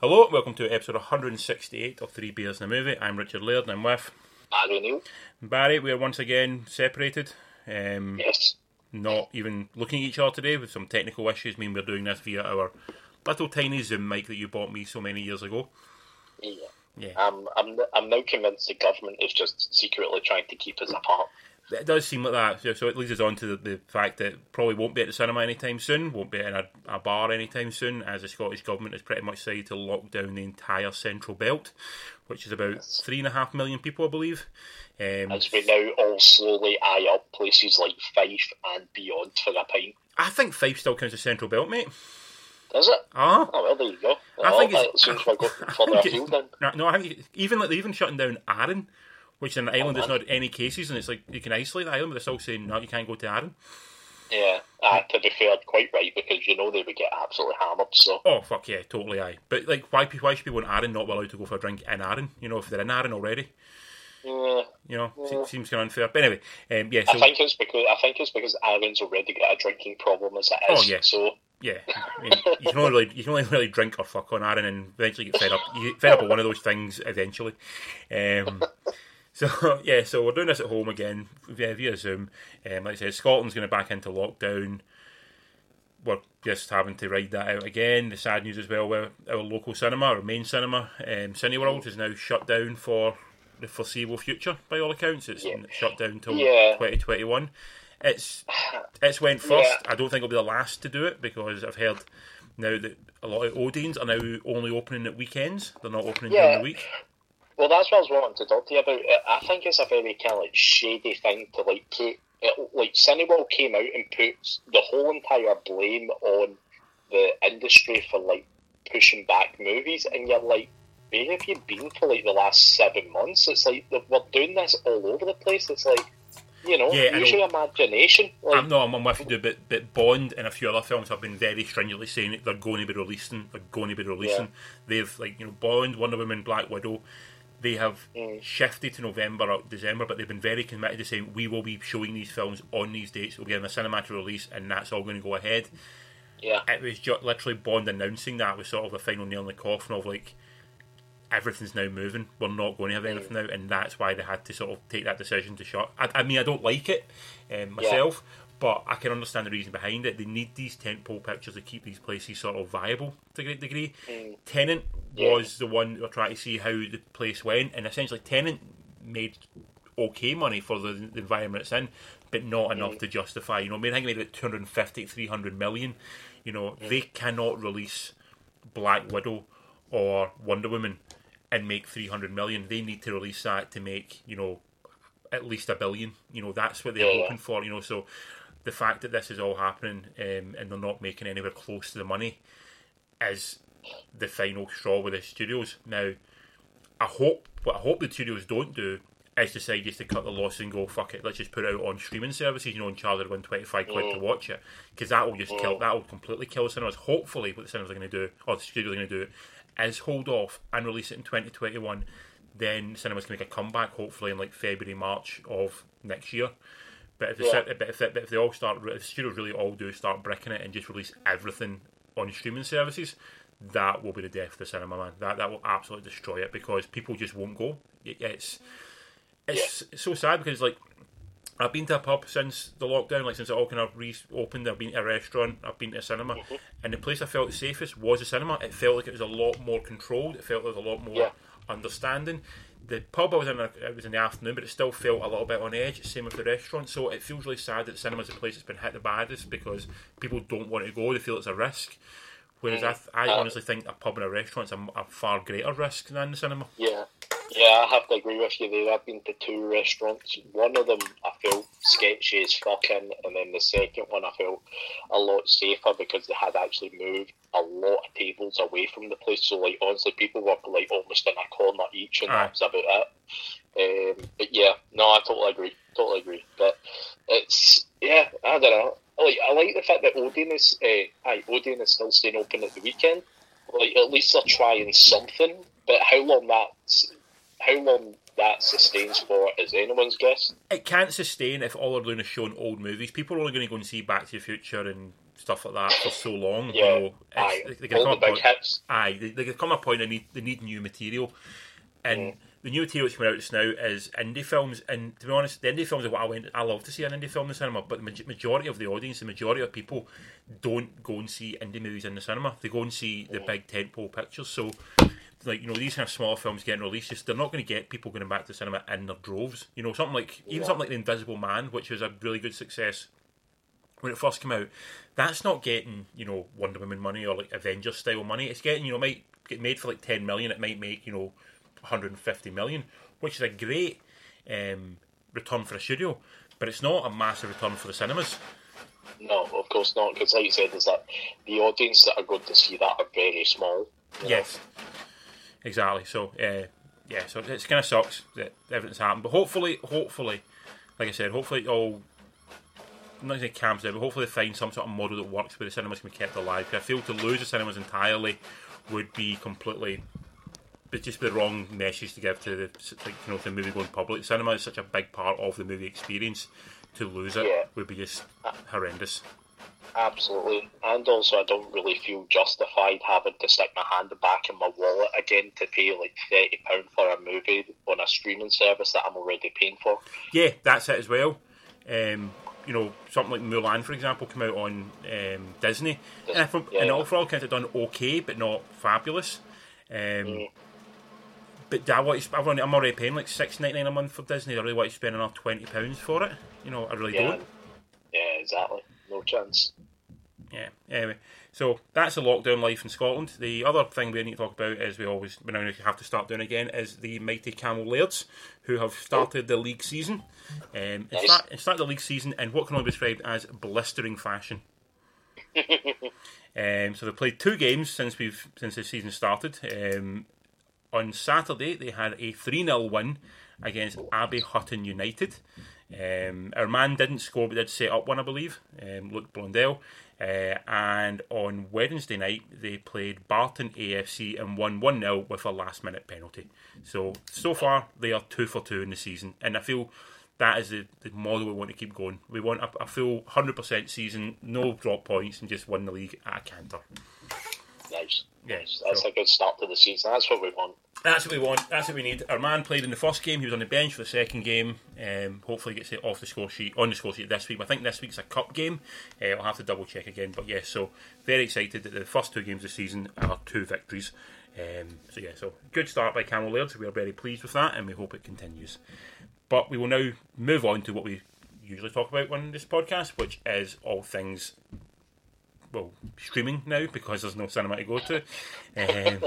Hello, welcome to episode 168 of Three Beers in a Movie. I'm Richard Laird and I'm with Barry Neil. Barry. We are once again separated. Um, Yes. Not even looking at each other today with some technical issues. mean we're doing this via our little tiny Zoom mic that you bought me so many years ago. Yeah. Yeah. Um, I'm I'm now convinced the government is just secretly trying to keep us apart. It does seem like that. So, so it leads us on to the, the fact that probably won't be at the cinema anytime soon, won't be in a, a bar anytime soon, as the Scottish Government has pretty much decided to lock down the entire Central Belt, which is about three and a half million people, I believe. Um, As we now all slowly eye up places like Fife and beyond for a pint. I think Fife still counts as Central Belt, mate. Does it? Ah, Oh well, there you go. I Well, think it's- seems we're going I further think afield it's- then. no, I think even like they're even shutting down Arran, which in an island that's man. not any cases, and it's like you can isolate the island, but they're still saying no, you can't go to Arran. Yeah. Uh, to be fair, quite right because you know they would get absolutely hammered. So Oh fuck yeah, totally aye. But like, why why should people in Arran not be allowed to go for a drink in Arran? You know, if they're in Arran already, yeah, you know, se- seems kind of unfair. But anyway, um, yeah. I think it's because I think it's because Arran's already got a drinking problem as it is. Oh, yeah. So yeah, I mean, you can only really, you can only really drink or fuck on Arran, and eventually get fed up. You get fed up with one of those things eventually. Um, so yeah, so we're doing this at home again via, via Zoom. Um, like I said, Scotland's going to back into lockdown. We're just having to ride that out again. The sad news as well, where our local cinema, our main cinema, um, Cineworld, is now shut down for the foreseeable future. By all accounts, it's Yeah. shut down till Yeah. 2021. It's it's went first. Yeah. I don't think it'll be the last to do it because I've heard now that a lot of Odeons are now only opening at weekends. They're not opening during the week. Well, that's what I was wanting to talk to you about. I I think it's a very kind of like shady thing to like put. It, like Cineworld came out and put the whole entire blame on the industry for like pushing back movies, and you're like, where have you been for like the last seven months? It's like we're doing this all over the place. It's like, you know, Yeah, use your imagination. Like, I'm not. I'm with you, but but Bond and a few other films have been very stringently saying that they're going to be releasing. They're going to be releasing. They've like you know Bond, Wonder Woman, Black Widow. They have Mm. shifted to November or December, but they've been very committed to saying we will be showing these films on these dates. We'll give them a cinematic release, and that's all going to go ahead. yeah, it was just literally Bond announcing that was sort of the final nail in the coffin of like everything's now moving. We're not going to have anything now, and that's why they had to sort of take that decision to shut. I, I mean, I don't like it um, myself, but I can understand the reason behind it. They need these tentpole pictures to keep these places sort of viable to a great degree. Mm. Tenet Yeah. was the one we were trying to see how the place went, and essentially Tenet made okay money for the, the environment it's in, but not mm. enough to justify. You know, I mean, I think they made about 250, 300 million. You know, they cannot release Black Widow or Wonder Woman and make 300 million. They need to release that to make, you know, at least a billion. You know, that's what they're Yeah. hoping for, you know, so the fact that this is all happening um, and they're not making anywhere close to the money is the final straw with the studios. Now, I hope what I hope the studios don't do is decide just to cut the loss and go fuck it. Let's just put it out on streaming services, you know, and charge everyone twenty five quid to watch it because that will just kill that will completely kill the cinemas. Hopefully, what the cinemas are going to do or the studios are going to do is hold off and release it in twenty twenty one. Then cinemas can make a comeback, hopefully in like February March of next year. But if they Yeah. but if they, but if they all start, if studios really all do start bricking it and just release everything on streaming services, that will be the death of the cinema, man. That that will absolutely destroy it because people just won't go. It- It's it's so sad because like I've been to a pub since the lockdown, like since it all kind of reopened. I've been to a restaurant, I've been to a cinema, mm-hmm. and the place I felt safest was a cinema. It felt like it was a lot more controlled. It felt like there was a lot more Yeah. understanding. The pub I was in, it was in the afternoon, but it still felt a little bit on edge. Same with the restaurant, so it feels really sad that cinema's a place that's been hit the baddest because people don't want to go. They feel it's a risk. Whereas I, mm. th- I honestly think a pub and a restaurant's a, a far greater risk than the cinema. Yeah, yeah, I have to agree with you there. I've been to two restaurants. One of them I felt sketchy as fucking, and then the second one I felt a lot safer because they had actually moved a lot of tables away from the place. So, like, honestly, people were like almost in a corner each, and that was about it. Um, but yeah, no, I totally agree. Totally agree. But it's yeah, I don't know. Like, I like the fact that Odeon is, uh, aye, Odeon is still staying open at the weekend. Like, at least they're trying something. But how long that's, how long that sustains for is anyone's guess. It can't sustain if all they're doing is showing old movies. People are only going to go and see Back to the Future and stuff like that for so long. Yeah, you know, aye. they, they All the big point, hits. aye, they, they come a point they need they need new material, and Mm. the new material that's coming out just now is indie films. And to be honest, the indie films are what I went. I love to see an indie film in the cinema, but the majority of the audience, the majority of people, don't go and see indie movies in the cinema. They go and see Mm. the big tentpole pictures. So. Like you know, these kind of smaller films getting released, just they're not going to get people going back to the cinema in their droves. You know, something like even Yeah. something like The Invisible Man, which was a really good success when it first came out, that's not getting you know Wonder Woman money or like Avengers style money. It's getting you know might get made for like ten million. It might make you know 150 million, which is a great um, return for a studio, but it's not a massive return for the cinemas. No, of course not, because like you said, is that the audience that are going to see that are very small. Yes. know. Exactly. So uh, yeah, so it's kind of sucks that everything's happened, but hopefully, hopefully, like I said, hopefully it all. I'm not going to say calms down, but hopefully they find some sort of model that works where the cinemas can be kept alive. 'Cause I feel to lose the cinemas entirely would be completely but just the wrong message to give to the like, you know to the movie going public. Cinema is such a big part of the movie experience. To lose it Yeah. would be just horrendous. Absolutely. And also, I don't really feel justified having to stick my hand back in my wallet again to pay like £30 for a movie on a streaming service that I'm already paying for. Yeah, that's it as well. Um, you know, something like Mulan, for example, come out on um, Disney, and, from, Yeah, and all for all it done okay, but not fabulous. Um, Mm. But I want to, sp- I've already- I'm already paying like six ninety nine a month for Disney. I really want to spend another twenty pounds for it. You know, I really Yeah. don't. Yeah, exactly. No chance. Yeah. Anyway, so that's the lockdown life in Scotland. The other thing we need to talk about is we always we now have to start doing again is the mighty Cammell Lairds, who have started the league season. Um, and Nice. start, start the league season in what can only be described as blistering fashion. um, so they played two games since we've since the season started. Um, on Saturday, they had a 3 0 win against Abbey Hulton United. Um, our man didn't score, but did set up one, I believe, um, Luke Blondell. Uh, and on Wednesday night, they played Barton AFC and won 1 0 with a last minute penalty. So, so far, they are 2 for 2 in the season. And I feel that is the, the model we want to keep going. We want a, a full 100% season, no drop points, and just win the league at a canter. Nice. Yeah, That's a good start to the season. That's what we want. That's what we want. That's what we need. Our man played in the first game. He was on the bench for the second game. Um, hopefully, gets it off the score sheet on the score sheet this week. I think this week's a cup game. Uh, I'll have to double check again. But yes, so very excited that the first two games of the season are two victories. Um, so yeah, so good start by Cammell Laird. So we are very pleased with that, and we hope it continues. But we will now move on to what we usually talk about on this podcast, which is all things well streaming now because there's no cinema to go to. Um,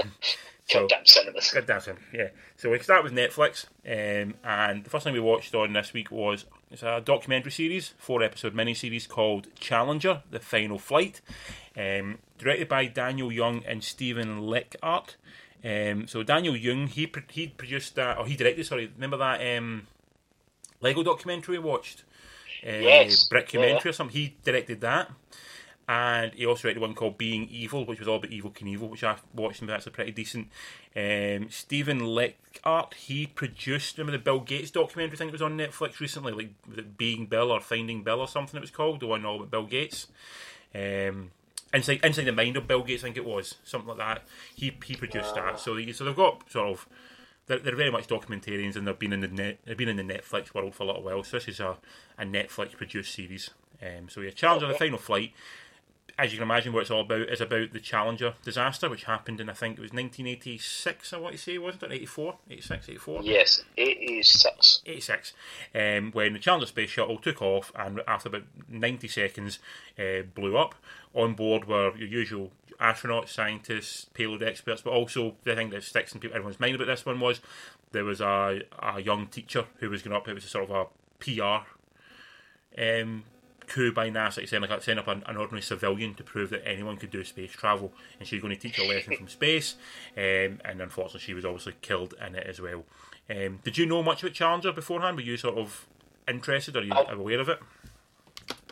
so, Goddamn cinemas. Good dancing, yeah. So we start with Netflix, um, and the first thing we watched on this week was it's a documentary series, four episode miniseries called Challenger: The Final Flight, um, directed by Daniel Junge and Steven Leckart. Um, so Daniel Junge, he he produced that, or he directed. Sorry, remember that um, Lego documentary we watched? Uh, Yes, Brickumentary yeah. or something. He directed that and he also directed one called Being Evel, which was all about Evel Knievel, which I watched and that's a pretty decent. Um, Steven Leckart, he produced remember the Bill Gates documentary thing that was on Netflix recently, like was it Being Bill or Finding Bill or something it was called, the one all about Bill Gates. Um, inside inside the mind of Bill Gates, I think it was something like that. He he produced that, so he, so they've got sort of. They're, they're very much documentarians, and they've been in the net, they've been in the Netflix world for a little while. So this is a, a Netflix produced series. Um, so yeah, Challenger: The Final Flight as you can imagine, what it's all about is about the Challenger disaster, which happened in, I think it was 1986, I want to say, wasn't it? 84? 86, 84? Yes, 86. 86, um, when the Challenger space shuttle took off and after about 90 seconds uh, blew up. On board were your usual astronauts, scientists, payload experts, but also the thing that sticks in people, everyone's mind about this one was there was a, a young teacher who was going up. It was a sort of a PR um, coup by NASA to send, like, send up an, an ordinary civilian to prove that anyone could do space travel, and she's going to teach a lesson from space. Um, and unfortunately, she was obviously killed in it as well. Um, did you know much about Challenger beforehand? Were you sort of interested, or are you I- aware of it?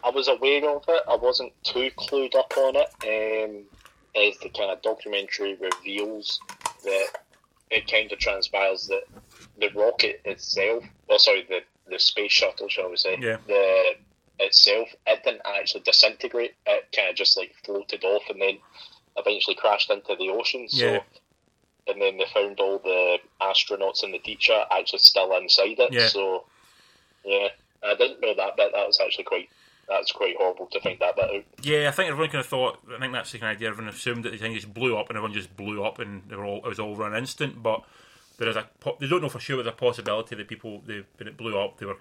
I was aware of it. I wasn't too clued up on it. Um, as the kind of documentary reveals that it kind of transpires that the rocket itself, well, sorry, the the space shuttle, shall we say, Yeah. the itself, it didn't actually disintegrate. It kind of just like floated off and then eventually crashed into the ocean. So, Yeah. and then they found all the astronauts and the teacher actually still inside it. Yeah. So, yeah, I didn't know that bit. That was actually quite. That's quite horrible to find that bit out. Yeah, I think everyone kind of thought. I think that's the kind of idea. Everyone assumed that the thing just blew up, and everyone just blew up, and they were all, it was all over an instant. But there is a they don't know for sure. There's a possibility that people they, when it blew up, they were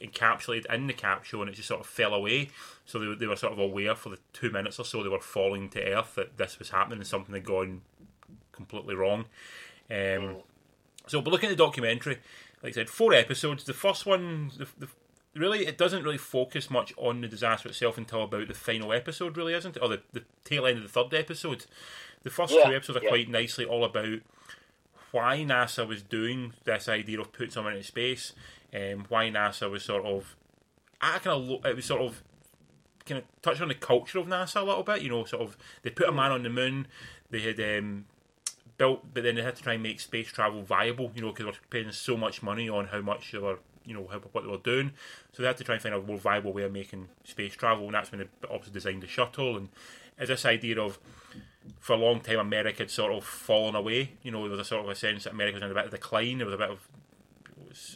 encapsulated in the capsule, and it just sort of fell away. So they, were- they were sort of aware for the two minutes or so they were falling to earth that this was happening and something had gone completely wrong. Um, so, but looking at the documentary, like I said, four episodes. The first one, the, the, really, it doesn't really focus much on the disaster itself until about the final episode, really, isn't it? Or the, the tail end of the third episode. The first Yeah, two episodes are yeah. quite nicely all about why NASA was doing this idea of putting someone into space, um, why NASA was sort of, I kind of, it was sort of kind of touch on the culture of NASA a little bit. You know, sort of they put a man on the moon. They had um, built, but then they had to try and make space travel viable. You know, because they were paying so much money on how much they were, you know, how, what they were doing. So they had to try and find a more viable way of making space travel, and that's when they obviously designed the shuttle. And it's this idea of, for a long time, America had sort of fallen away. You know, there was a sort of a sense that America was in a bit of decline. There was a bit of,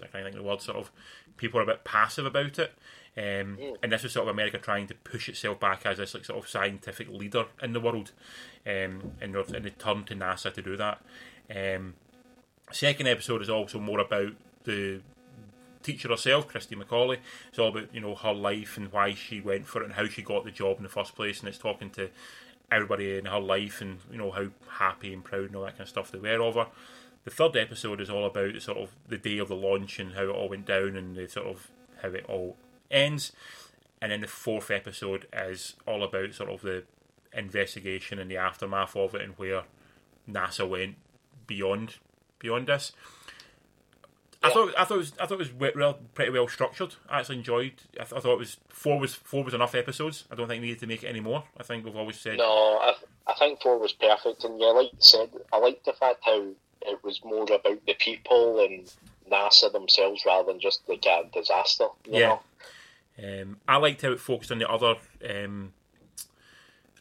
I can't think of the word, sort of, people were a bit passive about it. Um, And this was sort of America trying to push itself back as this like sort of scientific leader in the world, um, and, they- and they turned to NASA to do that. Um, second episode is also more about the teacher herself, Christy McAuliffe. It's all about you know her life and why she went for it and how she got the job in the first place, and it's talking to everybody in her life and you know how happy and proud and all that kind of stuff they were of her. The third episode is all about the sort of the day of the launch and how it all went down and the sort of how it all ends. And then the fourth episode is all about sort of the investigation and the aftermath of it and where NASA went beyond beyond this. I thought I thought it was I thought it was well, pretty well structured. I actually enjoyed. I, th- I thought it was four was four was enough episodes. I don't think we needed to make it any more. I think we've always said No, I, I think four was perfect, and yeah, like you said, I liked the fact how it was more about the people and NASA themselves rather than just like a disaster. You Yeah. know? Um, I liked how it focused on the other um,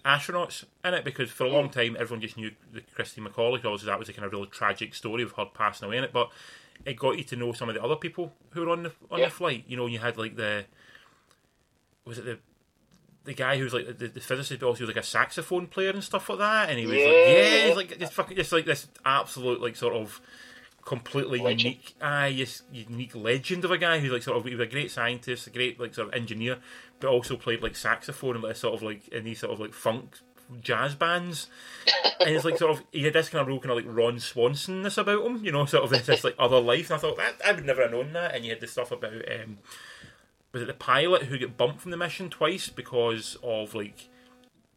astronauts in it because for a long time everyone just knew the Christy McAuliffe. Obviously, that was a kind of really tragic story of her passing away in it, but it got you to know some of the other people who were on the on Yeah. the flight. You know, you had like the was it the the guy who was like the, the physicist, but also was like a saxophone player and stuff like that. And he was like, Yeah. yeah, he's like just fucking just like this absolute like sort of completely Legend. unique, ah, yes, unique legend of a guy who's like sort of he was a great scientist, a great like sort of engineer, but also played like saxophone and like sort of like in these sort of like funk jazz bands. and it's like sort of he had this kind of real kind of like Ron Swansonness about him, you know, sort of this, this like other life. And I thought that I would never have known that. And you had the stuff about um, was it the pilot who got bumped from the mission twice because of like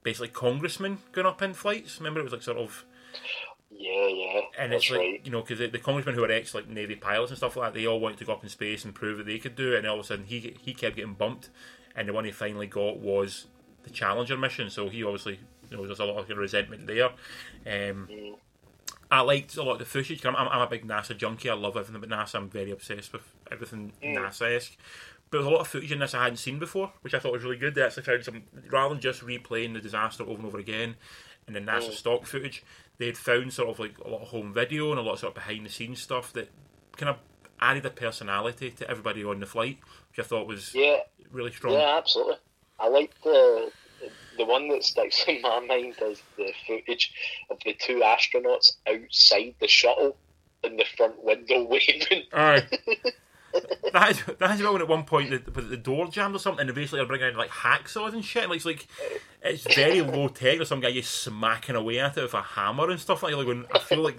basically congressmen going up in flights. Remember, it was like sort of Yeah, yeah, and it's like right. you know because the, the congressmen who are ex like navy pilots and stuff like that, they all wanted to go up in space and prove that they could do it, and all of a sudden he he kept getting bumped, and the one he finally got was the Challenger mission. So he obviously you know there's a lot of resentment there. Um, Mm. I liked a lot of the footage. I'm, I'm, I'm a big NASA junkie. I love everything about NASA. I'm very obsessed with everything Mm. NASA esque. But a lot of footage in this I hadn't seen before, which I thought was really good. They actually found some, rather than just replaying the disaster over and over again and the NASA Mm. stock footage, they had found sort of like a lot of home video and a lot of sort of behind the scenes stuff that kind of added a personality to everybody on the flight, which I thought was Yeah, really strong. yeah, absolutely. I like the the one that sticks in my mind is the footage of the two astronauts outside the shuttle in the front window waving. Aye. that is that is when at one point the, the door jammed or something, and basically they're bringing in like hacksaws and shit. And it's like it's very low tech. There's some guy just smacking away at it with a hammer and stuff like that. Like when I feel like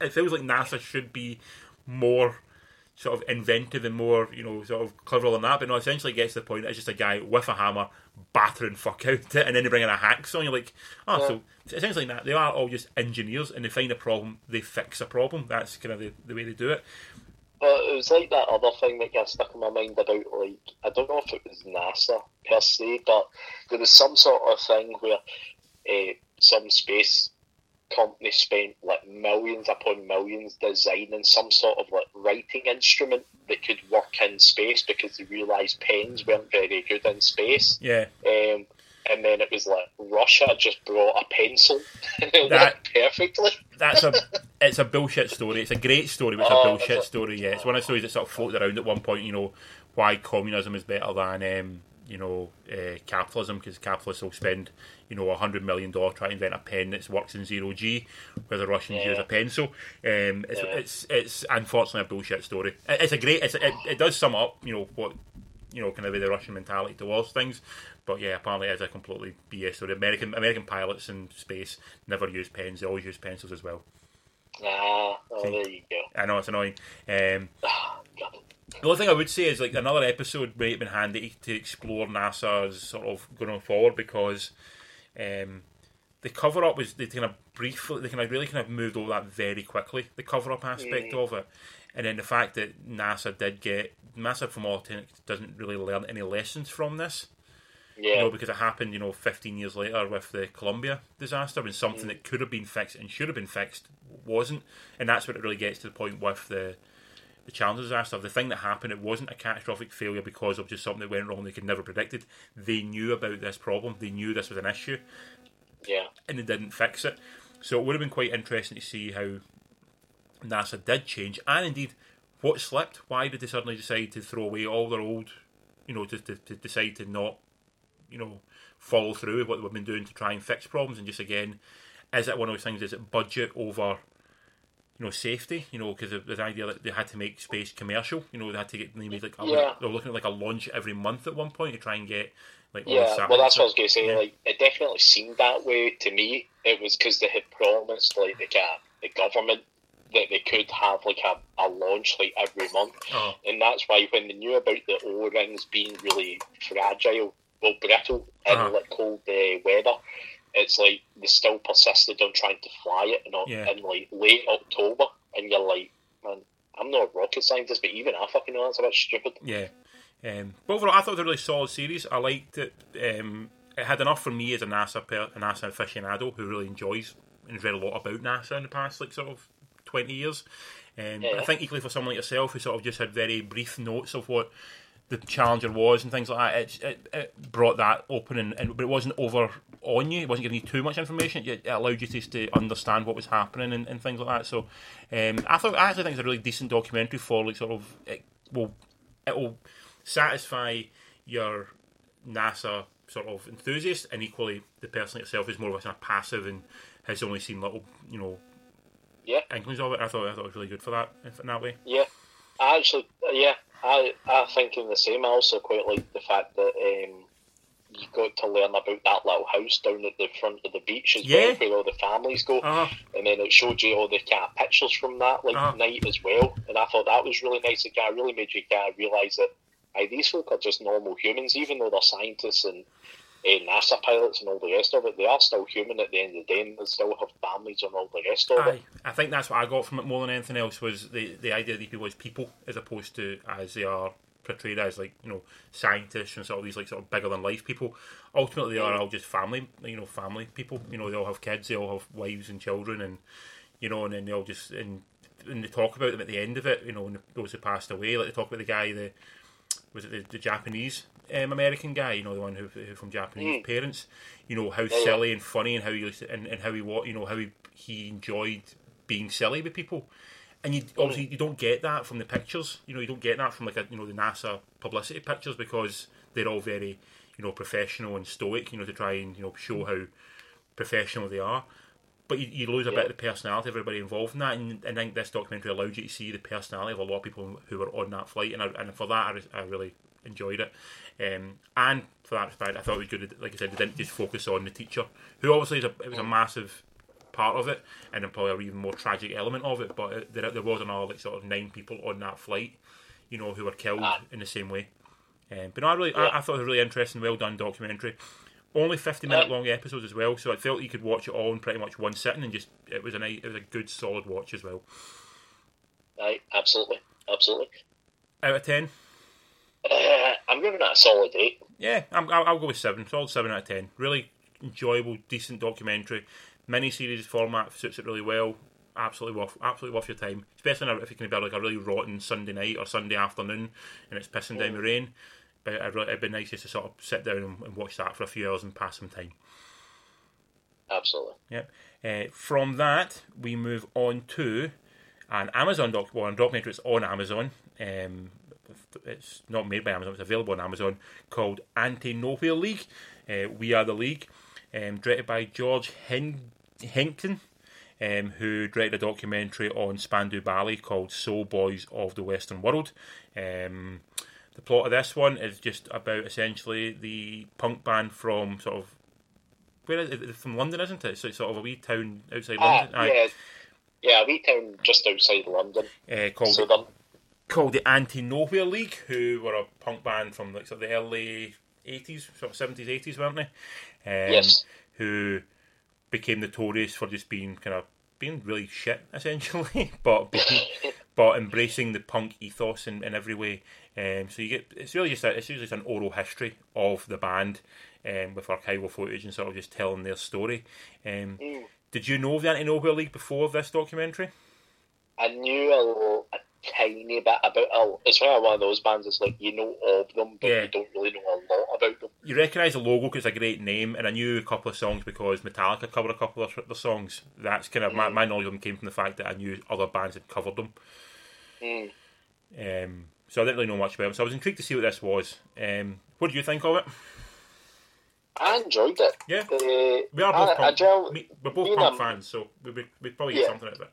it feels like NASA should be more sort of inventive and more you know sort of clever than that. But no, essentially it gets to the point that it's just a guy with a hammer battering fuck out it, and then they bring in a hacksaw. and You're like, oh, so essentially that they are all just engineers, and they find a problem, they fix a problem. That's kind of the, the way they do it. But it was like that other thing that got stuck in my mind about like I don't know if it was NASA per se, but there was some sort of thing where uh, some space company spent like millions upon millions designing some sort of like writing instrument that could work in space because they realised pens weren't very good in space. Yeah. Um, and then it was like Russia just brought a pencil and it That- worked perfectly. That's a it's a bullshit story. It's a great story, but it's Oh, a bullshit story. Yeah, it's one of the stories that sort of floated around at one point. You know, why communism is better than um, you know uh, capitalism because capitalists will spend you know a hundred million dollars trying to invent a pen that works in zero g, where the Russians Yeah. use a pencil. Um, it's, Yeah. it's it's unfortunately a bullshit story. It- It's a great. It's, it, it does sum up you know what you know kind of the Russian mentality towards things. But yeah, apparently it is a completely BS story. American American pilots in space never use pens; they always use pencils as well. Ah, oh, there you go. I know it's annoying. Um. the only thing I would say is like another episode might have been handy to explore NASA's sort of going forward because um, the cover up was they kind of briefly they kind of really kind of moved over that very quickly the cover up aspect of it, and then the fact that NASA did get NASA from all doesn't really learn any lessons from this. You know, because it happened, you know, 15 years later with the Columbia disaster, and something that could have been fixed and should have been fixed wasn't, and that's when it really gets to the point with the the Challenger disaster. The thing that happened, it wasn't a catastrophic failure because of just something that went wrong they could never predicted. They knew about this problem, they knew this was an issue, yeah, and they didn't fix it. So it would have been quite interesting to see how NASA did change, and indeed what slipped. Why did they suddenly decide to throw away all their old, you know, to, to, to decide to not, you know, follow through with what they've been doing to try and fix problems, and just again, is it one of those things? Is it budget over? You know, safety. You know, because the, the idea that they had to make space commercial. You know, they had to get they made like a, Yeah. they were looking at like a launch every month at one point to try and get like yeah. Well, that's what I was going to say. Yeah. Like, it definitely seemed that way to me. It was because they had promised, like, the ca- the government that they could have like a, a launch like every month, Oh. and that's why when they knew about the O rings being really fragile, well, brittle in Uh-huh. like cold uh, weather. It's like they still persisted on trying to fly it in, Oc- Yeah. in like late October, and you're like, man, I'm not a rocket scientist, but even I fucking know that's a bit stupid. Yeah. Um, but overall, I thought it was a really solid series. I liked it. Um, it had enough for me as a NASA per, a NASA aficionado who really enjoys and has read a lot about NASA in the past, like sort of twenty years. Um, but I think equally for someone like yourself who sort of just had very brief notes of what the Challenger was and things like that, it, it, it brought that open and, and but it wasn't over on you. It wasn't giving you too much information. It, it allowed you to, to understand what was happening and, and things like that. So um, I thought I actually think it's a really decent documentary for like sort of it will it will satisfy your NASA sort of enthusiast and equally the person itself is more of a kind of passive and has only seen little you know Yeah. inklings of it. I thought I thought it was really good for that in that way. Yeah, I actually, yeah, I I think in the same. I also quite like the fact that um, you got to learn about that little house down at the front of the beach as Yeah. well, where all the families go, Uh, and then it showed you all the kind of pictures from that like Uh-huh. night as well, and I thought that was really nice. It kind of really made you kind of realise that. Aye, these folk are just normal humans, even though they're scientists and uh, NASA pilots and all the rest of it. They are still human at the end of the day, and they still have families and all the rest of Aye, it. I think that's what I got from it more than anything else was the the idea of these people as people as opposed to as they are portrayed as like you know scientists and sort of these like sort of bigger than life people. Ultimately, they are all just family, you know, family people. You know, they all have kids, they all have wives and children, and you know, and then they all just and and they talk about them at the end of it. You know, and those who passed away, like they talk about the guy the was it the, the Japanese um, American guy, you know, the one who, who from Japanese parents, you know, how yeah. silly and funny and how he and, and how he wa- you know how he he enjoyed being silly with people, and you mm. obviously you don't get that from the pictures, you know, you don't get that from like a you know the NASA publicity pictures because they're all very you know professional and stoic, you know, to try and you know show mm. how professional they are. But you, you lose a bit of the personality of everybody involved in that, and I think this documentary allowed you to see the personality of a lot of people who were on that flight, and, I, and for that, I, I really enjoyed it. Um, and for that respect, I thought it was good. Like I said, they didn't just focus on the teacher, who obviously is a, it was a mm. massive part of it, and then probably an even more tragic element of it. But it, there, there was another like sort of nine people on that flight, you know, who were killed Ah. in the same way. Um, but no, I really, Yeah. I, I thought it was a really interesting, well done documentary. Only fifty minute Uh, long episodes as well, so I felt you could watch it all in pretty much one sitting, and just it was a nice, it was a good solid watch as well. Aye, absolutely, absolutely. Out of ten, Uh, I'm giving it a solid eight. yeah, I'm, I'll, I'll go with seven. Solid seven out of ten. Really enjoyable, decent documentary. Mini series format suits it really well. Absolutely worth, absolutely worth your time, especially if it can be like a really rotten Sunday night or Sunday afternoon and it's pissing down with rain. But it'd be nice just to sort of sit down and, watch that for a few hours and pass some time. Absolutely. Yep. Uh, from that, we move on to an Amazon doc. Well, a documentary. It's on Amazon. Um, it's not made by Amazon. It's available on Amazon. Called Anti-Nowhere League. Uh, we are the league. Um, directed by George Hin- Hencken, um, who directed a documentary on Spandau Ballet called Soul Boys of the Western World. Um, the plot of this one is just about essentially the punk band from sort of where is it? From London, isn't it? So it's sort of a wee town outside Ah, London. Aye. yeah, yeah, a wee town just outside London. Uh, called So then, called the Anti Nowhere League, who were a punk band from like sort of the early eighties, sort of seventies, eighties, weren't they? Um, Yes. Who became notorious for just being kind of being really shit, essentially, but being, but embracing the punk ethos in, in every way. Um, so you get it's really just a, it's usually just an oral history of the band, um, with archival footage and sort of just telling their story. Um, Mm. Did you know of the Anti Nowhere League before this documentary? I knew a, little, a tiny bit about it. It's one of one of those bands. It's like you know of them, but Yeah. you don't really know a lot about them. you recognise the logo because it's a great name, and I knew a couple of songs because Metallica covered a couple of the songs. That's kind of my, my knowledge of them came from the fact that I knew other bands had covered them. Mm. Um, so I didn't really know much about them. So I was intrigued to see what this was. Um, what do you think of it? I enjoyed it. Yeah. Uh, We are both I, I punk, gel- we're both punk fans, so we we we'd probably get Yeah. something out of it.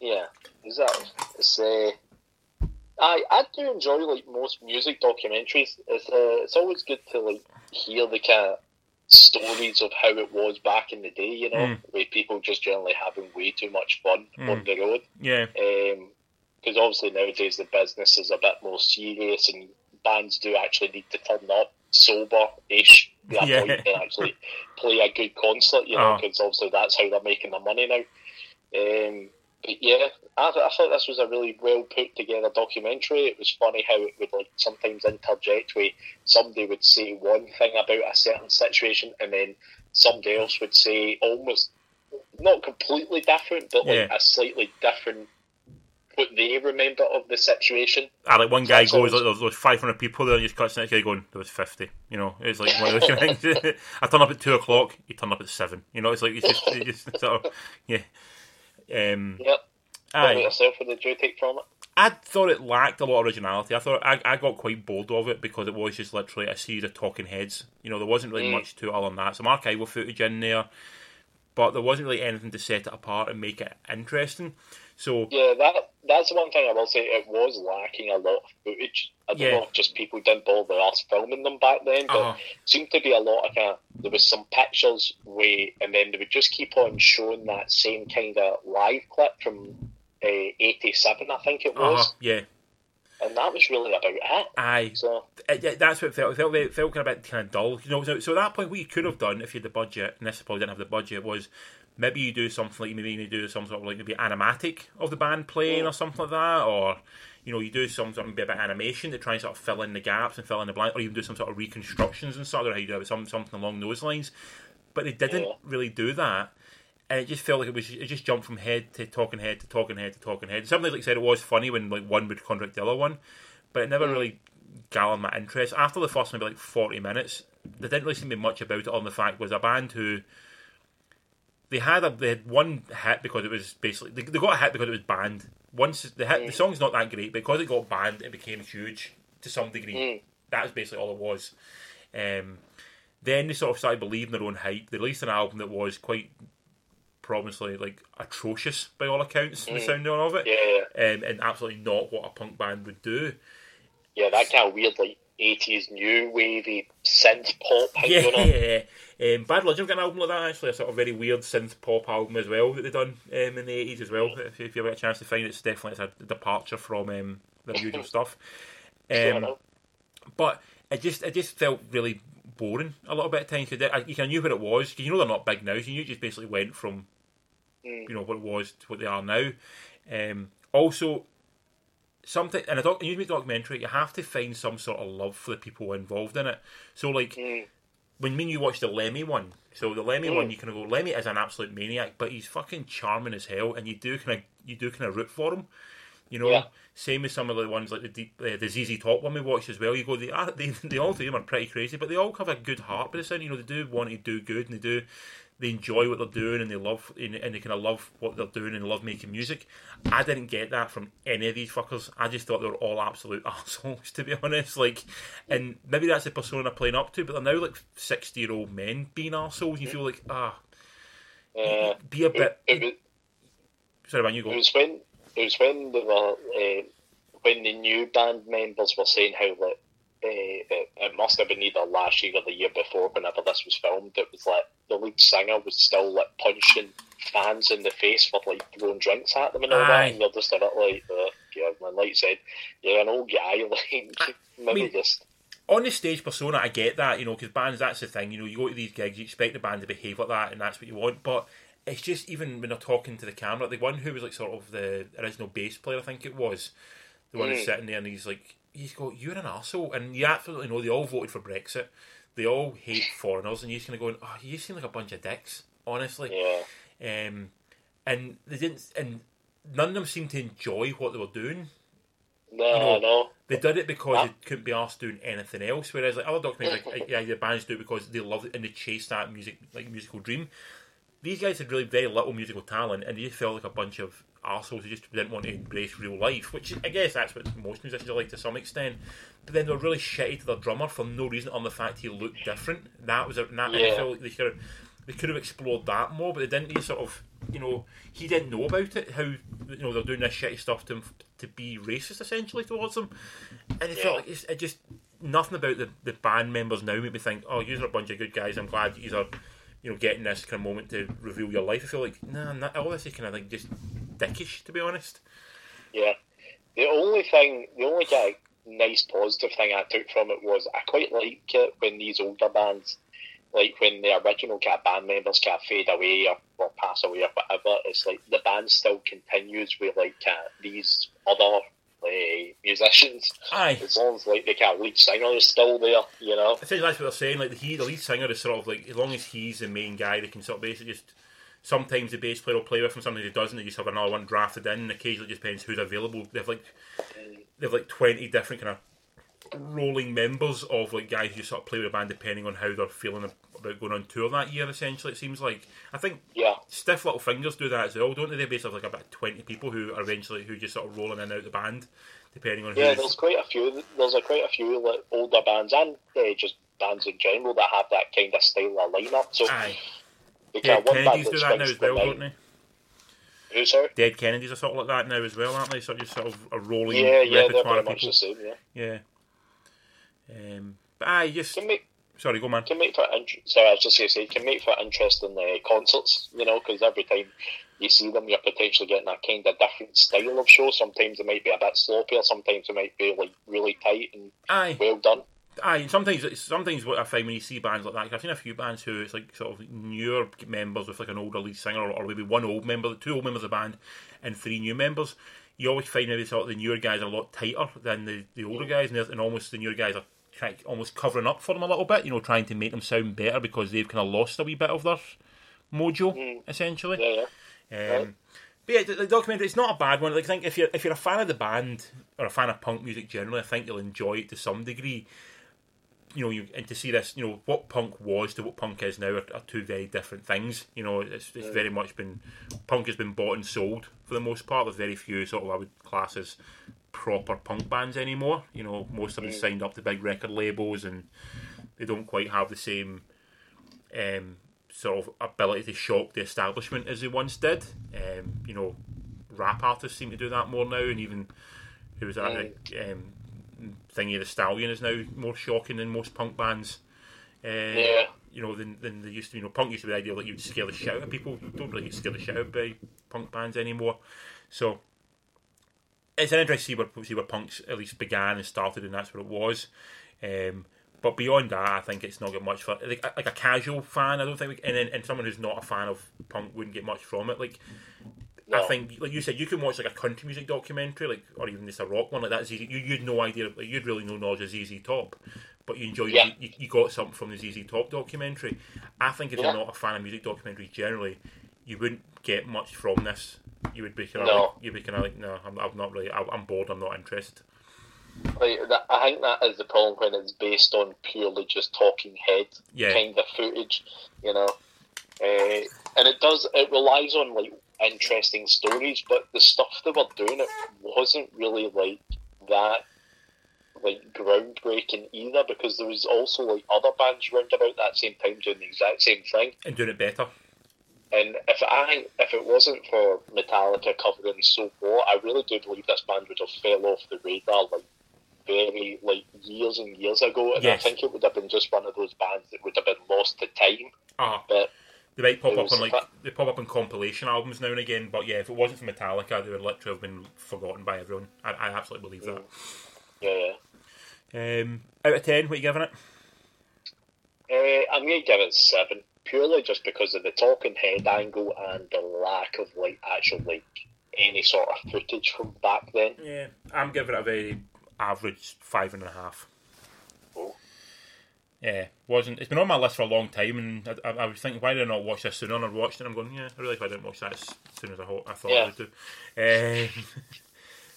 Yeah, exactly. It's uh, I I do enjoy like most music documentaries. It's uh, it's always good to like hear the kind of stories of how it was back in the day. You know, Mm. with people just generally having way too much fun Mm. on the road. Yeah, Because obviously nowadays the business is a bit more serious, and bands do actually need to turn up sober-ish. That Yeah. point to actually play a good concert, you know, Oh. because obviously that's how they're making their money now. Um, but yeah, I, I thought this was a really well put together documentary. It was funny how it would like sometimes interject where somebody would say one thing about a certain situation, and then somebody else would say almost not completely different, but like Yeah. a slightly different what they remember of the situation. ah, like one guy That's goes, like, there's, there's 500 people there, and he just cuts the next guy going, there was 50. You know, it's like one of those things. I turn up at 2 o'clock, he turned up at 7. You know, it's like, it's just, it's just sort of, yeah. Um, Yep. Aye. yourself? Did you take from it? I thought it lacked a lot of originality. I thought I, I got quite bored of it because it was just literally a series of talking heads. You know, there wasn't really Mm. much to it other than that. Some archival footage in there, but there wasn't really anything to set it apart and make it interesting. So Yeah, that that's the one thing I will say. It was lacking a lot of footage. I don't Yeah. know if just people didn't bother us filming them back then, but uh, seemed to be a lot of kind of there was some pictures way, and then they would just keep on showing that same kind of live clip from uh, '87, I think it was, uh, yeah, and that was really about it. aye. So It, that's what it felt. It felt, it felt kind of a bit kind of dull. You know, so, so at that point, what you could have done if you had the budget, and this probably didn't have the budget, was maybe you do something like maybe you do some sort of like maybe animatic of the band playing or something like that, or you know, you do some sort of maybe a bit of animation to try and sort of fill in the gaps and fill in the blank, or even do some sort of reconstructions and sort of how you do it, some something along those lines. But they didn't Yeah. really do that. And it just felt like it was it just jumped from head to talking head to talking head to talking head. Something like you said, it was funny when like one would contradict the other one, but it never mm. really garnered my interest. After the first maybe like forty minutes, there didn't really seem to be much about it. On the fact was a band who they had a they had one hit because it was basically they, they got a hit because it was banned. Once the hit, the song's not that great, because it got banned, it became huge to some degree. Mm. That was basically all it was. Um, then they sort of started believing their own hype. They released an album that was quite promisingly like atrocious by all accounts, the sounding of it, yeah, um, and absolutely not what a punk band would do. yeah, that kind of weird like '80s new wavy synth pop going on. Yeah, um, Bad Religion got an album like that actually, a sort of very weird synth pop album as well that they done um, in the eighties as well. If, if you ever get a chance to find it, it's definitely it's a departure from um, their usual stuff. Um, but it just it just felt really boring a little bit at times. 'cause I- of knew what it was. 'cause you know they're not big now, so you knew it just basically went from Mm. you know what it was to what they are now. Um, also, something in a doc, a music documentary, you have to find some sort of love for the people involved in it. So, like Mm. when me and you watch the Lemmy one, so the Lemmy Mm. one, you kind of go, Lemmy is an absolute maniac, but he's fucking charming as hell, and you do kind of you do kind of root for him. You know, Yeah. same as some of the ones like the deep, uh, the ZZ Top one we watched as well. You go, they are they, they all three of them are pretty crazy, but they all have a good heart. But it's in, you know they do want to do good, and they do they enjoy what they're doing, and they love and, and they kind of love what they're doing and love making music. I didn't get that from any of these fuckers. I just thought they were all absolute assholes, to be honest. Like, and maybe that's the persona they're playing up to, but they're now like sixty year old men being assholes. You feel like ah, Uh, be a bit. it, was, Sorry, man, you go. it was when it was when they were uh, when the new band members were saying how like uh, it, it must have been either last year or the year before, whenever this was filmed. It was like the lead singer was still like punching fans in the face for like throwing drinks at them and all Aye. that, and you're just a bit like, uh, yeah, man, like you said, you're an old guy, like maybe mean- just on the stage persona, I get that, you know, because bands, that's the thing, you know, you go to these gigs, you expect the band to behave like that, and that's what you want, but it's just even when they're talking to the camera, the one who was like sort of the original bass player, I think it was, the one who's Mm. sitting there and he's like, he's go, you're an arsehole, and you absolutely know they all voted for Brexit, they all hate foreigners, and you're just kind of going, oh, you seem like a bunch of dicks, honestly. yeah. Um, and they didn't, and none of them seemed to enjoy what they were doing. No, know, no. They did it because Huh? they couldn't be asked doing anything else. Whereas like other documentaries, like yeah, the bands do it because they love it and they chase that music like musical dream. These guys had really very little musical talent, and they just felt like a bunch of assholes who just didn't want to embrace real life. Which I guess that's what most musicians are like to some extent. But then they were really shitty to their drummer for no reason, on the fact he looked different. That was a that, I Yeah. feel like they could have they could have explored that more, but they didn't. He sort of you know he didn't know about it. How you know they're doing this shitty stuff to him to be racist essentially towards him, and it felt like it's, it just nothing about the, the band members now made me think, oh, you're a bunch of good guys. I'm glad you are, you know, getting this kind of moment to reveal your life. I feel like nah, nah all this is kind of like just dickish, to be honest. Yeah. The only thing, the only kind of nice positive thing I took from it was I quite like it when these older bands, like when the original kind of band members kind of fade away or, or pass away or whatever, it's like the band still continues with like kind of these other musicians. Aye. As long as like the kind of lead singer is still there, you know. Essentially, that's what they're saying. Like the, he, the lead singer is sort of like as long as he's the main guy, they can sort of basically just. Sometimes the bass player will play with him. Sometimes he doesn't. They just have another one drafted in. And occasionally, it just depends who's available. They've like they've like twenty different kind of rolling members of like guys who sort of play with a band depending on how they're feeling about going on tour that year. Essentially, it seems like I think Yeah. Stiff Little Fingers do that as well, don't they? They basically have like about twenty people who are eventually who just sort of rolling in and out of the band, depending on Yeah, who's there's quite a few. There's a quite a few like older bands and uh, just bands in general that have that kind of style of lineup. So Aye. kind one band do that now as well, don't they? Who, sorry? Dead Kennedys are sort of like that now as well, aren't they? Sort of just sort of a rolling Yeah, yeah, they're repertoire very of much people. the same. Yeah, Yeah. Um, but aye, just can make sorry, go man. can make for sorry, I was just going to say can make for interesting uh, concerts. You know, because every time you see them, you're potentially getting a kind of different style of show. Sometimes it might be a bit sloppier. Sometimes it might be like really tight and Aye, well done. aye. Sometimes, sometimes what I find when you see bands like that, 'cause I've seen a few bands who it's like sort of newer members with like an older lead singer, or, or maybe one old member, two old members of the band, and three new members. You always find maybe sort of the newer guys are a lot tighter than the, the older guys, and, and almost the newer guys are of almost covering up for them a little bit. You know, trying to make them sound better because they've kind of lost a wee bit of their mojo, essentially. Yeah, yeah. Um, But yeah, the, the documentary it's not a bad one. Like, I think if you're if you're a fan of the band or a fan of punk music generally, I think you'll enjoy it to some degree. You know, you and to see this, you know, what punk was to what punk is now are, are two very different things. You know, it's, it's very much been punk has been bought and sold for the most part. There's very few sort of I would class as proper punk bands anymore. You know, most of them signed up to big record labels and they don't quite have the same um, sort of ability to shock the establishment as they once did. Um, you know, rap artists seem to do that more now, and even who was that um, thingy, the Stallion is now more shocking than most punk bands. Uh, Yeah. You know, than, than they used to. You know, punk used to be the idea that you would scare the shit out of people. You don't really get scared the shit out by punk bands anymore. So it's an interesting to see where, see where punks at least began and started, and that's what it was. Um, but beyond that, I think it's not got much for like, like a casual fan. I don't think, we, and then and someone who's not a fan of punk wouldn't get much from it. Like I think, like you said, you can watch like a country music documentary, like or even just a rock one like that's easy. you you'd no idea, like, you'd really no knowledge of ZZ Top. but you enjoyed Yeah. you, you got something from the ZZ Top documentary. I think if Yeah. you're not a fan of music documentaries generally, you wouldn't get much from this. You would be kind of No. like, you'd be kind of like, no, I'm, I'm not really, I, I'm bored, I'm not interested. Like that, I think that is the problem when it's based on purely just talking head Yeah. kind of footage, you know. Uh, and it does it relies on like interesting stories, but the stuff they were doing it wasn't really like that like groundbreaking either because there was also like other bands round about that same time doing the exact same thing. And doing it better. And if I if it wasn't for Metallica covering So What, I really do believe this band would have fell off the radar like very like years and years ago. And Yes. I think it would have been just one of those bands that would have been lost to time. Ah, But they might pop up on like they pop up on compilation albums now and again. But yeah, if it wasn't for Metallica, they would literally have been forgotten by everyone. I, I absolutely believe that. yeah, Um, out of ten, what are you giving it? uh, I'm gonna give it seven purely just because of the talking head angle and the lack of like actual like any sort of footage from back then. Yeah, I'm giving it a very average five and a half. Oh. Yeah, wasn't. It's been on my list for a long time, and I, I, I was thinking, why did I not watch this sooner? And I watched it, and I'm going, yeah, I really, I didn't watch that as soon as I, ho- I thought I would do. Um,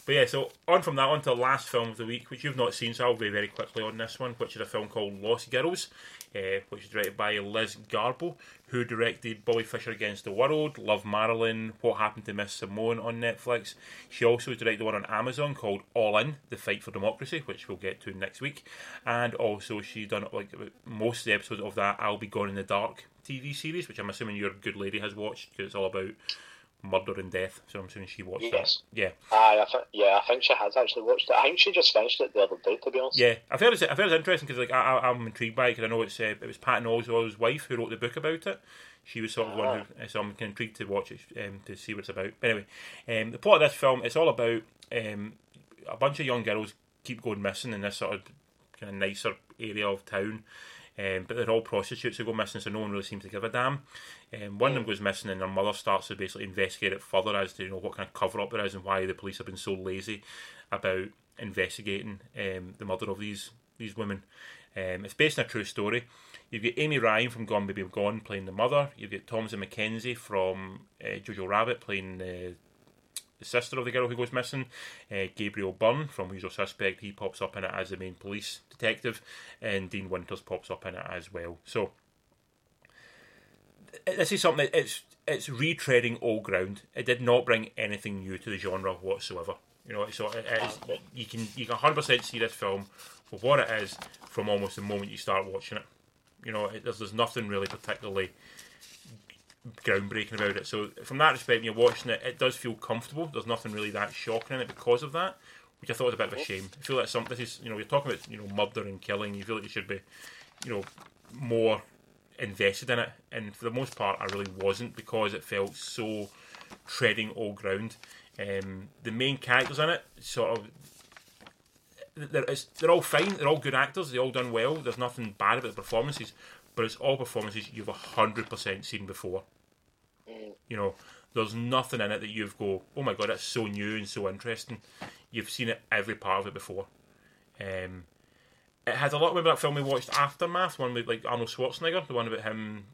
but yeah, so on from that on to the last film of the week, which you've not seen, so I'll be very quickly on this one, which is a film called Lost Girls, uh, which is directed by Liz Garbus, who directed Bobby Fischer Against the World, Love Marilyn, What Happened to Miss Simone on Netflix. She also directed one on Amazon called All In: The Fight for Democracy, which we'll get to next week, and also she's done like most of the episodes of that I'll Be Gone in the Dark TV series, which I'm assuming your good lady has watched because it's all about murder and death. So I'm assuming she watched Yes. that. Yeah. Aye, I think yeah, I think she has actually watched it. I think she just finished it the other day, to be honest. Yeah, I've heard it's, I've heard it's interesting because like I, I, I'm intrigued by it because I know it's uh, it was Patton Oswalt's wife who wrote the book about it. She was sort of one who, so I'm kind of intrigued to watch it um, to see what it's about. But anyway, um, the plot of this film it's all about um, a bunch of young girls keep going missing in this sort of kind of nicer area of town. Um, but they're all prostitutes who go missing, so no one really seems to give a damn. Um, one of them goes missing, and their mother starts to basically investigate it further as to you know what kind of cover up there is and why the police have been so lazy about investigating um, the murder of these these women. Um, it's based on a true story. You've got Amy Ryan from Gone Baby Gone playing the mother. You've got Thomasin McKenzie from uh, Jojo Rabbit playing uh, the sister of the girl who goes missing. Uh, Gabriel Byrne from Usual Suspect, he pops up in it as the main police detective, and Dean Winters pops up in it as well. So th- this is something that it's it's retreading old ground. It did not bring anything new to the genre whatsoever. You know, so it is, you can you can hundred percent see this film for what it is from almost the moment you start watching it. You know, it, there's there's nothing really particularly groundbreaking about it. So from that respect, when you're watching it, it does feel comfortable. There's nothing really that shocking in it because of that, which I thought was a bit of a shame. I feel like some this is you know you're talking about you know murder and killing. You feel like you should be you know more invested in it, and for the most part, I really wasn't because it felt so treading old ground. Um, the main characters in it sort of they're, they're all fine. They're all good actors. They all done well. There's nothing bad about the performances, but it's all performances you've hundred percent seen before. You know, there's nothing in it that you've go, oh my god, that's so new and so interesting. You've seen it every part of it before. Um, it has a lot of that film we watched Aftermath, one with like Arnold Schwarzenegger, the one about him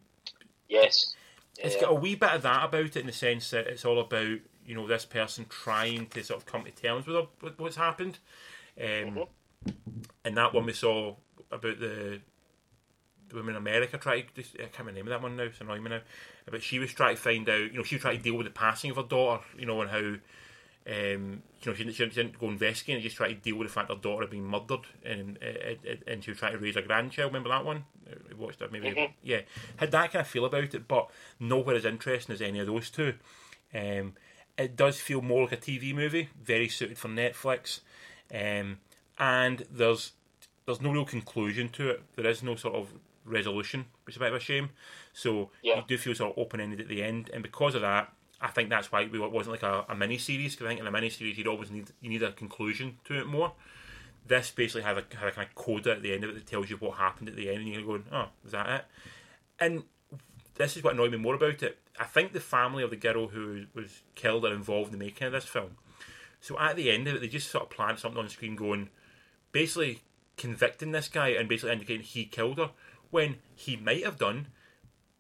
Yes. It's got a wee bit of that about it in the sense that it's all about you know this person trying to sort of come to terms with, with what's happened. Um, And that one we saw about the the woman in America trying to I can't remember the name of that one now. It's annoying me now. But she was trying to find out. You know, she was trying to deal with the passing of her daughter. You know, and how. Um, you know, she, she didn't go investigating. She just tried to deal with the fact her daughter had been murdered, and uh, and she was trying to raise a grandchild. Remember that one? Uh, We watched that maybe. Yeah, had that kind of feel about it, but nowhere as interesting as any of those two. Um, it does feel more like a TV movie, very suited for Netflix, um, and there's there's no real conclusion to it. There is no sort of resolution, which is a bit of a shame. So Yeah. you do feel sort of open ended at the end, and because of that, I think that's why it wasn't like a, a mini series. Because I think in a mini series you'd always need you need a conclusion to it more. This basically had a, had a kind of coda at the end of it that tells you what happened at the end, and you're going, "Oh, is that it?" And this is what annoyed me more about it. I think the family of the girl who was killed are involved in the making of this film. So at the end of it, they just sort of plant something on screen, going, basically, convicting this guy and basically indicating he killed her when he might have done,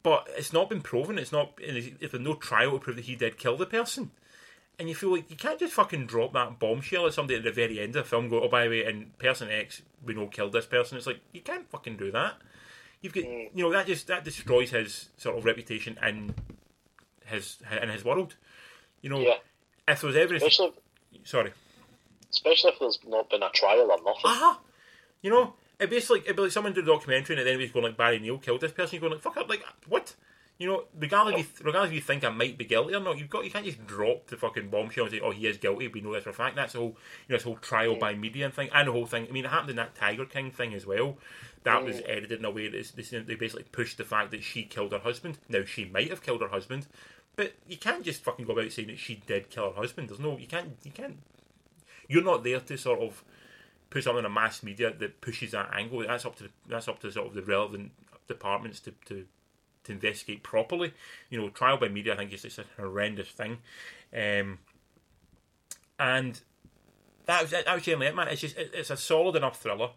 but it's not been proven. It's not if there's no trial to prove that he did kill the person. And you feel like you can't just fucking drop that bombshell at somebody at the very end of the film. Go, oh by the way, and person X we know killed this person. It's like you can't fucking do that. You've got mm. you know that just that destroys his sort of reputation in his in his world. You know, Yeah. if there was evidence, Especially, sorry, especially if there's not been a trial or nothing. aha, you know, be like it'd be like someone did a documentary and then he's going like Barry Neal killed this person. You're going like fuck it, like what? You know, regardless if you, regardless if you think I might be guilty or not, you've got you can't just drop the fucking bombshell and say, oh, he is guilty. We know this for a fact. That's the whole you know this whole trial by media and thing, and the whole thing. I mean, it happened in that Tiger King thing as well. That was mm. edited in a way that they basically pushed the fact that she killed her husband. Now she might have killed her husband, but you can't just fucking go about saying that she did kill her husband. There's no, you can't, you can't. You're not there to sort of put something in mass media that pushes that angle. That's up to that's up to sort of the relevant departments to to, to investigate properly. You know, trial by media, I think is just a horrendous thing, um, and that was that was generally it, man. It's just it, it's a solid enough thriller,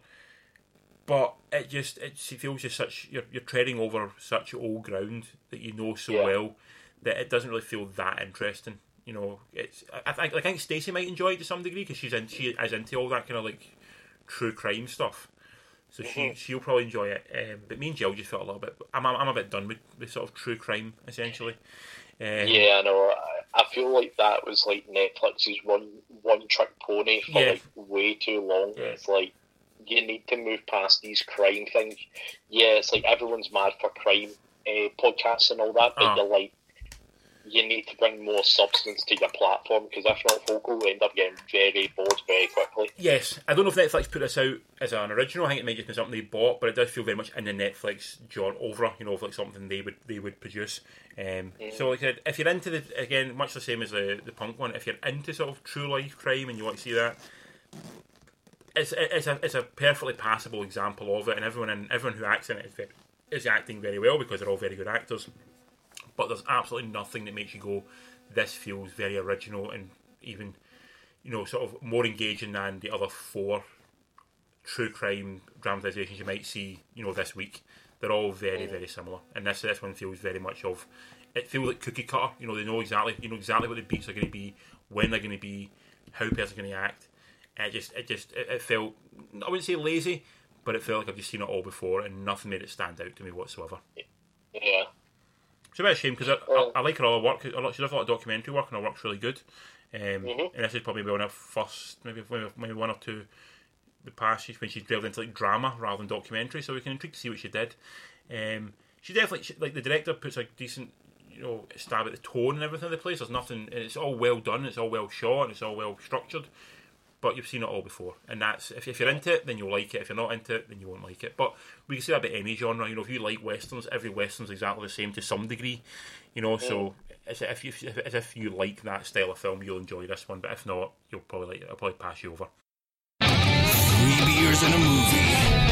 but it just it feels just such you're you're treading over such old ground that you know so Yeah. well that it doesn't really feel that interesting. You know, it's I, I think I think Stacey might enjoy it to some degree because she's in she is into all that kind of like true crime stuff. So she she'll probably enjoy it. Um, but me and Jill just felt a little bit. I'm I'm a bit done with, with sort of true crime essentially. Um, Yeah, I know. I, I feel like that was like Netflix's one one trick pony for Yeah. like way too long. Yeah. It's like you need to move past these crime things. Yeah, it's like everyone's mad for crime uh, podcasts and all that, but Uh. you're like, you need to bring more substance to your platform because if not, folk will end up getting very bored very quickly. Yes, I don't know if Netflix put this out as an original. I think it may just be something they bought, but it does feel very much in the Netflix genre over. You know, like something they would they would produce. Um, So, like I said, if you're into the again, much the same as the the punk one, if you're into sort of true life crime and you want to see that, it's it's a it's a perfectly passable example of it, and everyone in, everyone who acts in it is very, is acting very well because they're all very good actors. But there's absolutely nothing that makes you go, this feels very original and even you know, sort of more engaging than the other four true crime dramatisations you might see, you know, this week. They're all very, mm. very similar, and this this one feels very much of. It feels like cookie cutter. You know, they know exactly, you know, exactly what the beats are going to be, when they're going to be, how the person's going to act. It just, it just, it, it felt. I wouldn't say lazy, but it felt like I've just seen it all before, and nothing made it stand out to me whatsoever. Yeah. It's a bit of a shame because I, I, I like her all her work. A lot, she does a lot of documentary work and her work's really good. Um, And this is probably one of her first, maybe maybe one or two, the past she's when she's delved into like drama rather than documentary. So we can intrigued to see what she did. Um, she definitely she, like the director puts a decent, you know, stab at the tone and everything of the place. There's nothing. It's all well done. It's all well shot. And it's all well structured. But you've seen it all before, and that's if, if you're into it, then you'll like it. If you're not into it, then you won't like it. But we can say that about any genre. You know, if you like westerns, every western's exactly the same to some degree. You know, so mm. it's if you as if you like that style of film, you'll enjoy this one. But if not, you'll probably like it. I'll probably pass you over. Three beers and a movie.